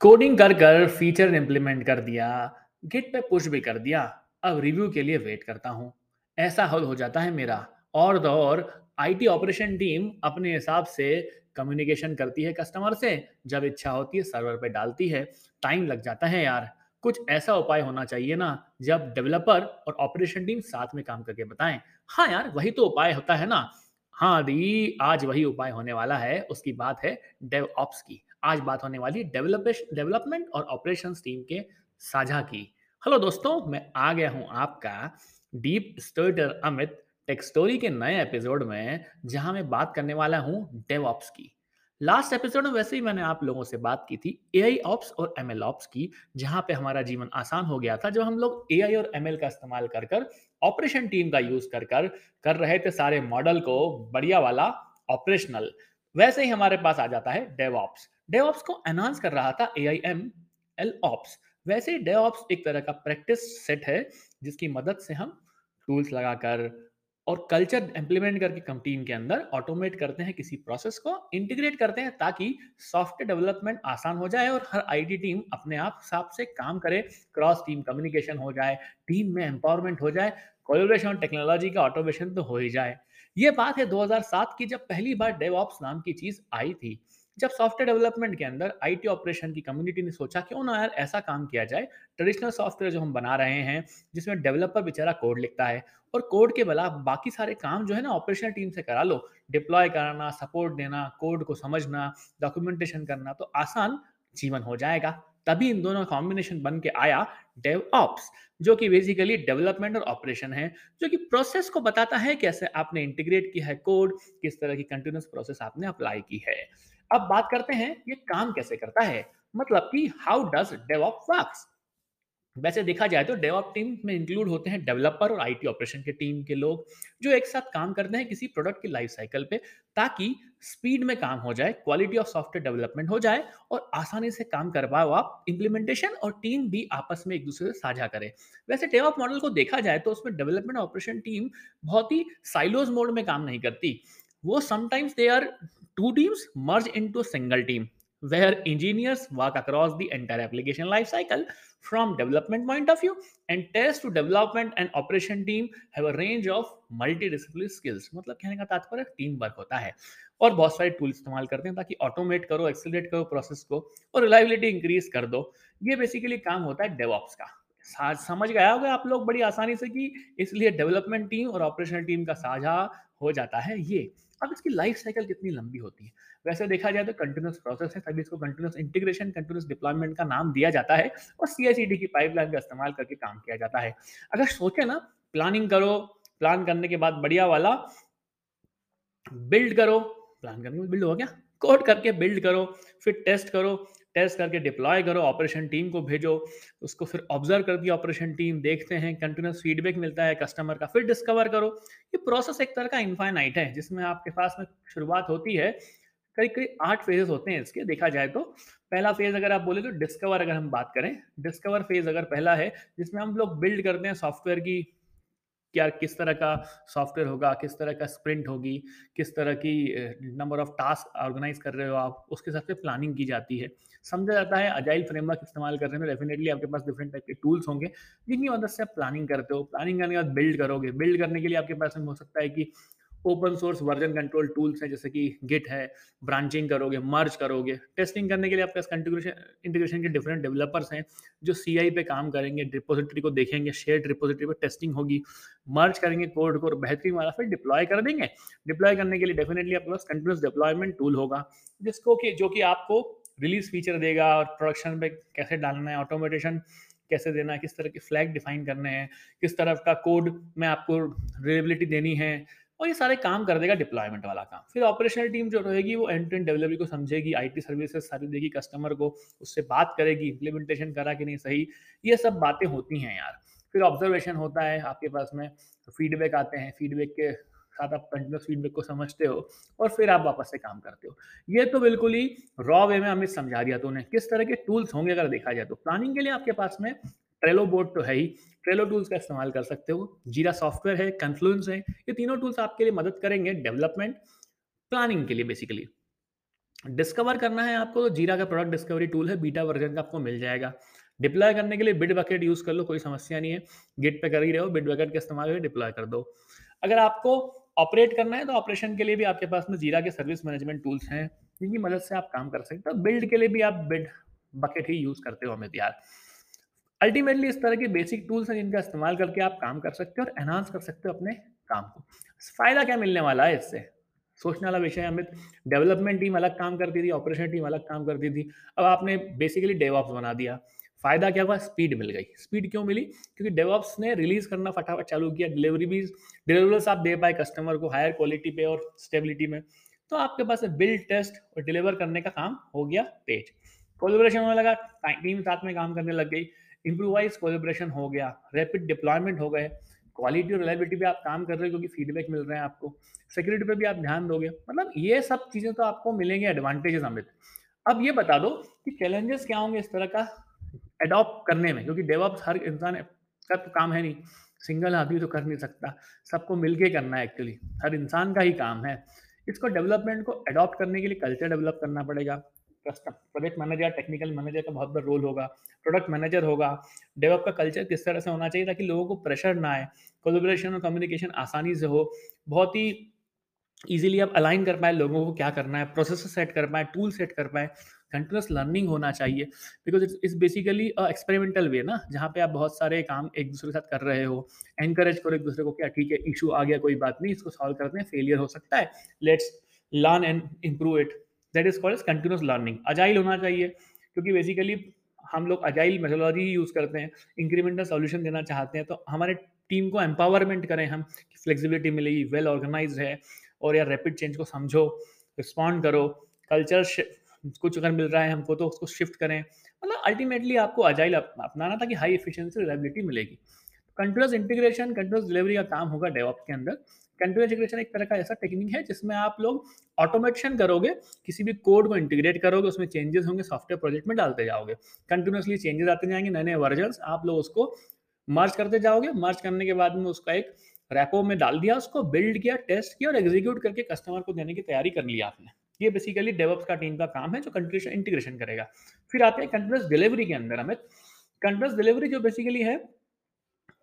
Coding कर कर feature implement कर दिया गिट पे पुश भी कर दिया। अब रिव्यू के लिए वेट करता हूँ। ऐसा हल हो जाता है मेरा। और तो और आईटी ऑपरेशन टीम अपने हिसाब से कम्युनिकेशन करती है कस्टमर से। जब इच्छा होती है सर्वर पे डालती है। टाइम लग जाता है यार। कुछ ऐसा उपाय होना चाहिए ना, जब डेवलपर और ऑपरेशन टीम साथ में काम करके बताएँ। हाँ यार, वही तो उपाय होता है ना। हाँ दी, आज वही उपाय होने वाला है। उसकी बात है डेव ऑप्स की। आज बात होने वाली डेवलपमेंट और ऑपरेशन टीम के साझा की। हेलो दोस्तों, मैं आ गया हूँ आपका डीप स्टोटर अमित टेक स्टोरी के नए एपिसोड में, जहाँ मैं बात करने वाला हूँ डेव ऑप्स की। लास्ट एपिसोड में वैसे ही मैंने आप लोगों से बात की थी ए आई ऑप्स और एम एल ऑप्स की, जहाँ पे हमारा जीवन आसान हो गया था जब हम लोग ए आई और एम एल का इस्तेमाल कर कर ऑपरेशन टीम का यूज़ कर कर कर रहे थे सारे मॉडल को बढ़िया वाला ऑपरेशनल वैसे ही हमारे पास आ जाता है डेव ऑप्स ऑप्स को एनहांस कर रहा था A I M L ops वैसे ही डेव ऑप्स एक तरह का प्रैक्टिस सेट है, जिसकी मदद से हम टूल्स लगाकर और कल्चर इंप्लीमेंट करके कम टीम के अंदर ऑटोमेट करते हैं किसी प्रोसेस को इंटीग्रेट करते हैं ताकि सॉफ्टवेयर डेवलपमेंट आसान हो जाए और हर आईटी टीम अपने आप हिसाब से काम करे क्रॉस टीम कम्युनिकेशन हो जाए टीम में एम्पावरमेंट हो जाए कोलोरेशन और टेक्नोलॉजी का ऑटोमेशन तो हो ही जाए। ये बात है 2007 की जब पहली बार डेवऑप्स नाम की चीज़ आई थी। जब सॉफ्टवेयर डेवलपमेंट के अंदर आईटी ऑपरेशन की कम्युनिटी ने सोचा क्यों ना यार, ऐसा काम किया जाए ट्रेडिशनल सॉफ्टवेयर जो हम बना रहे हैं, जिसमें डेवलपर बेचारा कोड लिखता है और कोड के बला बाकी सारे काम जो है ना ऑपरेशनल टीम से करा लो। डिप्लॉय कराना सपोर्ट देना कोड को समझना डॉक्यूमेंटेशन करना तो आसान जीवन हो जाएगा। तभी इन दोनों कॉम्बिनेशन बन के आया डेव ऑप्स जो कि बेसिकली डेवलपमेंट और ऑपरेशन है, जो कि प्रोसेस को बताता है कैसे आपने इंटीग्रेट किया है कोड किस तरह की कंटिन्यूस प्रोसेस आपने अप्लाई की है। अब बात करते हैं ये काम कैसे करता है। मतलब कि हाउ डज डेवॉप वर्क्स वैसे देखा जाए तो डेवॉप टीम में इंक्लूड होते हैं डेवलपर और आईटी ऑपरेशन के टीम के लोग, जो एक साथ काम करते हैं किसी प्रोडक्ट की लाइफ साइकिल पे, ताकि स्पीड में काम हो जाए क्वालिटी ऑफ़ सॉफ्टवेयर डेवलपमेंट हो जाए, और आसानी से काम कर पाओ आप इंप्लीमेंटेशन और टीम भी आपस में एक दूसरे से साझा करें। वैसे डेवॉप मॉडल को देखा जाए तो उसमें डेवलपमेंट ऑपरेशन टीम बहुत ही साइलोज मोड में काम नहीं करती। वो sometimes they are two teams merge into single team where engineers work across the entire application life cycle from development point of view and test to development and operation team have range of multi discipline skills मतलब कहने का तात्पर्य team work होता है। और बहुत सारे tool इस्तेमाल करते हैं ताकि ऑटोमेट करो एक्सेलरेट करो प्रोसेस को, और रिलायबिलिटी इंक्रीज कर दो। ये बेसिकली काम होता है डेवॉप्स का। समझ गया होगा आप लोग बड़ी आसानी से कि इसलिए डेवलपमेंट टीम और ऑपरेशनल टीम का साझा हो जाता है ये। अब इसकी लाइफ साइकिल कितनी लंबी होती है? वैसे देखा जाए तो कंटिन्यूस प्रोसेस है, तभी इसको कंटिन्यूस इंटीग्रेशन कंटिन्यूस डिप्लॉयमेंट का नाम दिया जाता है और सी की पाइपलाइन का इस्तेमाल करके काम किया जाता है। अगर सोचे ना प्लानिंग करो प्लान करने के बाद बढ़िया वाला बिल्ड करो प्लान करने में बिल्ड हो गया। कोड करके बिल्ड करो, फिर टेस्ट करो टेस्ट करके डिप्लॉय करो ऑपरेशन टीम को भेजो, उसको फिर ऑब्ज़र्व कर दिया ऑपरेशन टीम देखते हैं कंटिन्यूस फीडबैक मिलता है कस्टमर का, फिर डिस्कवर करो। ये प्रोसेस एक तरह का इनफाइनाइट है, जिसमें आपके पास में शुरुआत होती है, कई कई आठ फेजेस होते हैं इसके, देखा जाए तो। पहला फ़ेज़ अगर आप बोले तो डिस्कवर अगर हम बात करें डिस्कवर फ़ेज़ अगर पहला है, जिसमें हम लोग बिल्ड करते हैं सॉफ्टवेयर की क्या, किस तरह का सॉफ्टवेयर होगा, किस तरह का स्प्रिंट होगी, किस तरह की नंबर ऑफ़ टास्क ऑर्गेनाइज कर रहे हो आप, उसके हिसाब से प्लानिंग की जाती है। समझा जाता है अजाइल फ्रेमवर्क इस्तेमाल कर रहे हैं डेफिनेटली आपके पास डिफरेंट टाइप के टूल्स होंगे, जिनकी मदद से आप प्लानिंग करते हो। प्लानिंग करने के बाद बिल्ड करोगे। बिल्ड करने के लिए आपके पास में हो सकता है कि open source version control tools हैं, जैसे कि गिट है, ब्रांचिंग करोगे, मर्ज करोगे, टेस्टिंग करने के लिए आपके पास कंट्रीब्यूशन इंटीग्रेशन के डिफरेंट डेवलपर्स हैं, जो सीआई पे काम करेंगे डिपोजिटरी को देखेंगे शेयर डिपोजिटरी पर टेस्टिंग होगी, मर्ज करेंगे कोड को बेहतरीन वाला फिर डिप्लॉय कर देंगे। डिप्लॉय करने के लिए डेफिनेटली आपके पास कंटिन्यूस डिप्लॉयमेंट टूल होगा, जिसको कि, जो कि आपको रिलीज़ फीचर देगा और प्रोडक्शन पे कैसे डालना है ऑटोमेटेशन कैसे देना है, किस तरह के फ्लैग डिफाइन करने हैं, किस तरह का कोड में आपको रिलेबिलिटी देनी है और ये सारे काम कर देगा डिप्लॉयमेंट वाला काम। फिर ऑपरेशनल टीम जो रहेगी, वो एंड टू एंड डिलीवरी को समझेगी आईटी सर्विसेज़ सारी देगी कस्टमर को उससे बात करेगी इम्प्लीमेंटेशन करा कि नहीं सही, ये सब बातें होती हैं यार। फिर ऑब्जर्वेशन होता है, आपके पास में फीडबैक आते हैं फीडबैक के साथ आप कंटिन्यूस फीडबैक को समझते हो और फिर आप वापस से काम करते हो। ये तो बिल्कुल ही रॉ वे में हमें समझा दिया तो उन्हें किस तरह के टूल्स होंगे अगर देखा जाए तो। प्लानिंग के लिए आपके पास में ट्रेलो बोर्ड तो है ही। ट्रेलो टूल्स का इस्तेमाल कर सकते हो। जीरा सॉफ्टवेयर है कन्फ्लुएंस है। ये तीनों टूल्स आपके लिए मदद करेंगे डेवलपमेंट प्लानिंग के लिए बेसिकली डिस्कवर करना है आपको तो जीरा का प्रोडक्ट डिस्कवरी टूल है बीटा वर्जन का आपको मिल जाएगा। डिप्लॉय करने के लिए बिड बकेट यूज़ कर लो, कोई समस्या नहीं है। गिट पे कर ही रहे हो बिड बकेट का इस्तेमाल करके डिप्लॉय कर दो। अगर आपको ऑपरेट करना है तो ऑपरेशन के लिए भी आपके पास में जीरा के सर्विस मैनेजमेंट टूल्स हैं, जिनकी मदद से आप काम कर सकते हो। बिल्ड के लिए भी आप बिड बकेट ही यूज़ करते हो अमित यार। अल्टीमेटली इस तरह के बेसिक टूल्स हैं जिनका इस्तेमाल करके आप काम कर सकते हो और एनहांस कर सकते हो अपने काम को। फ़ायदा क्या मिलने वाला है इससे? सोचने वाला विषय है, अमित। डेवलपमेंट टीम अलग काम करती थी ऑपरेशन टीम अलग काम करती थी। अब आपने बेसिकली डेवॉप्स बना दिया। फ़ायदा क्या हुआ? स्पीड मिल गई। स्पीड क्यों मिली? क्योंकि डेवॉप्स ने रिलीज़ करना फटाफट चालू किया। डिलीवरी भी डिलीवरेबल्स आप दे पाए कस्टमर को हायर क्वालिटी पे और स्टेबिलिटी में। तो आपके पास बिल्ड टेस्ट और डिलीवर करने का काम हो गया तेज। कोलिब्रेशन होने लगा टीम साथ में काम करने लग गई। इम्प्रोवाइज कोलिब्रेशन हो गया रैपिड डिप्लॉयमेंट हो गए क्वालिटी और रिलायबिलिटी पे आप काम कर रहे हो क्योंकि फीडबैक मिल रहे हैं आपको सिक्योरिटी पे भी आप ध्यान दोगे मतलब ये सब चीज़ें तो आपको मिलेंगे एडवांटेजेस अमित। अब ये बता दो कि चैलेंजेस क्या होंगे इस तरह का अडॉप्ट करने में, क्योंकि डेवॉप्स हर इंसान का तो काम है नहीं सिंगल आदमी तो कर नहीं सकता, सबको मिलके करना है एक्चुअली हर इंसान का ही काम है। इसको डेवलपमेंट को अडॉप्ट करने के लिए कल्चर डेवलप करना पड़ेगा प्रोजेक्ट मैनेजर टेक्निकल मैनेजर का बहुत बड़ा रोल होगा प्रोडक्ट मैनेजर होगा। डेवलप का कल्चर किस तरह से होना चाहिए ताकि लोगों को प्रेशर ना आए कोलोब्रेशन और कम्युनिकेशन आसानी से हो, बहुत ही इजीली आप अलाइन कर पाए लोगों को क्या करना है प्रोसेस सेट कर पाए टूल सेट कर पाए। कंटिन्यूस लर्निंग होना चाहिए because it's is basically experimental way ना, जहाँ पे आप बहुत सारे काम एक दूसरे के साथ कर रहे हो एनकरेज करो एक दूसरे को क्या ठीक है इशू आ गया, कोई बात नहीं, इसको सॉल्व करते हैं फेलियर हो सकता है let's learn and improve it that is called continuous learning agile होना चाहिए, क्योंकि बेसिकली हम लोग अजाइल मेथोलॉजी ही यूज़ करते हैं इंक्रीमेंटल सॉल्यूशन देना चाहते हैं तो हमारे टीम को एम्पावरमेंट करें हम फ्लेक्सिबिलिटी मिलेगी वेल ऑर्गेनाइज है और यार रैपिड चेंज को समझो रिस्पॉन्ड करो कल्चर कुछ अगर मिल रहा है हमको तो उसको शिफ्ट करें। मतलब अल्टीमेटली आपको अजाइल अपनाना था कि हाई एफिशिएंसी रिलायबिलिटी मिलेगी। कंटिन्यूस इंटीग्रेशन कंटिन्यूस डिलीवरी का काम होगा डेवॉप के अंदर। कंटिन्यूस इंटीग्रेशन एक तरह का ऐसा टेक्निक है जिसमें आप लोग ऑटोमेशन करोगे, किसी भी कोड को इंटीग्रेट करोगे, उसमें चेंजेस होंगे सॉफ्टवेयर प्रोजेक्ट में डालते जाओगे। कंटिन्यूसली चेंजेस आते जाएँगे नए नए वर्जन आप लोग उसको मर्ज करते जाओगे। मर्ज करने के बाद में उसका एक रैपो में डाल दिया, उसको बिल्ड किया टेस्ट किया और एग्जीक्यूट करके कस्टमर को देने की तैयारी कर ली आपने। ये बेसिकली डेवलप्स का टीम का काम है जो कंटिन्यूस इंटीग्रेशन करेगा। फिर आते हैं कंटिन्यूस डिलीवरी के अंदर हमें कंटिन्यूस डिलीवरी जो बेसिकली है,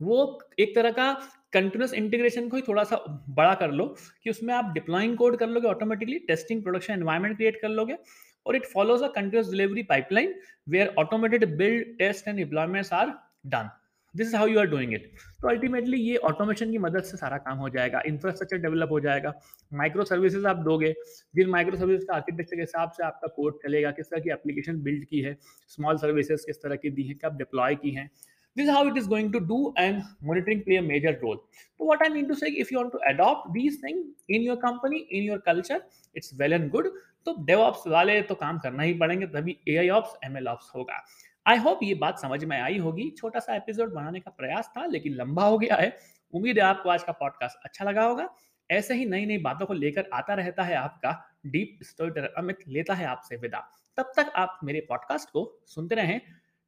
वो एक तरह का कंटिन्यूस इंटीग्रेशन को ही थोड़ा सा बड़ा कर लो कि उसमें आप डिप्लॉइंग कोड कर लोगे automatically testing production environment create कर लोगे और it follows a continuous delivery pipeline where automated build test and deployments are done this is how you are doing it तो अल्टीमेटली ये ऑटोमेशन की मदद से सारा काम हो जाएगा इंफ्रास्ट्रक्चर डेवलप हो जाएगा माइक्रो सर्विसेज़ आप दोगे, जिन माइक्रो सर्विस का आर्किटेक्चर के हिसाब से आपका कोड चलेगा, किस तरह की एप्लीकेशन बिल्ड की है स्मॉल सर्विसेज़ किस तरह की दी है, कब डिप्लॉय की है this is how it is going to do and monitoring play a major role so what i mean to say if you want to adopt these things in your company in your culture it's well and good तो DevOps वाले तो काम करना ही पड़ेंगे तभी AI Ops ML Ops होगा I hope ये बात समझ में आई होगी छोटा सा एपिसोड बनाने का प्रयास था लेकिन लंबा हो गया है उम्मीद है आपको आज का पॉडकास्ट अच्छा लगा होगा ऐसे ही नई नई बातों को लेकर आता रहता है आपका डीप स्टोरी अमित लेता है आपसे विदा तब तक आप मेरे पॉडकास्ट को सुनते रहें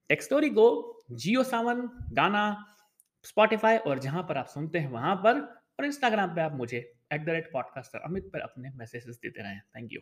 टेक्स्टोरी को जियो सावन गाना स्पॉटिफाई और जहाँ पर आप सुनते हैं वहाँ पर और इंस्टाग्राम पे आप मुझे at the rate podcaster Amit पर अपने मैसेजेस देते रहें। Thank you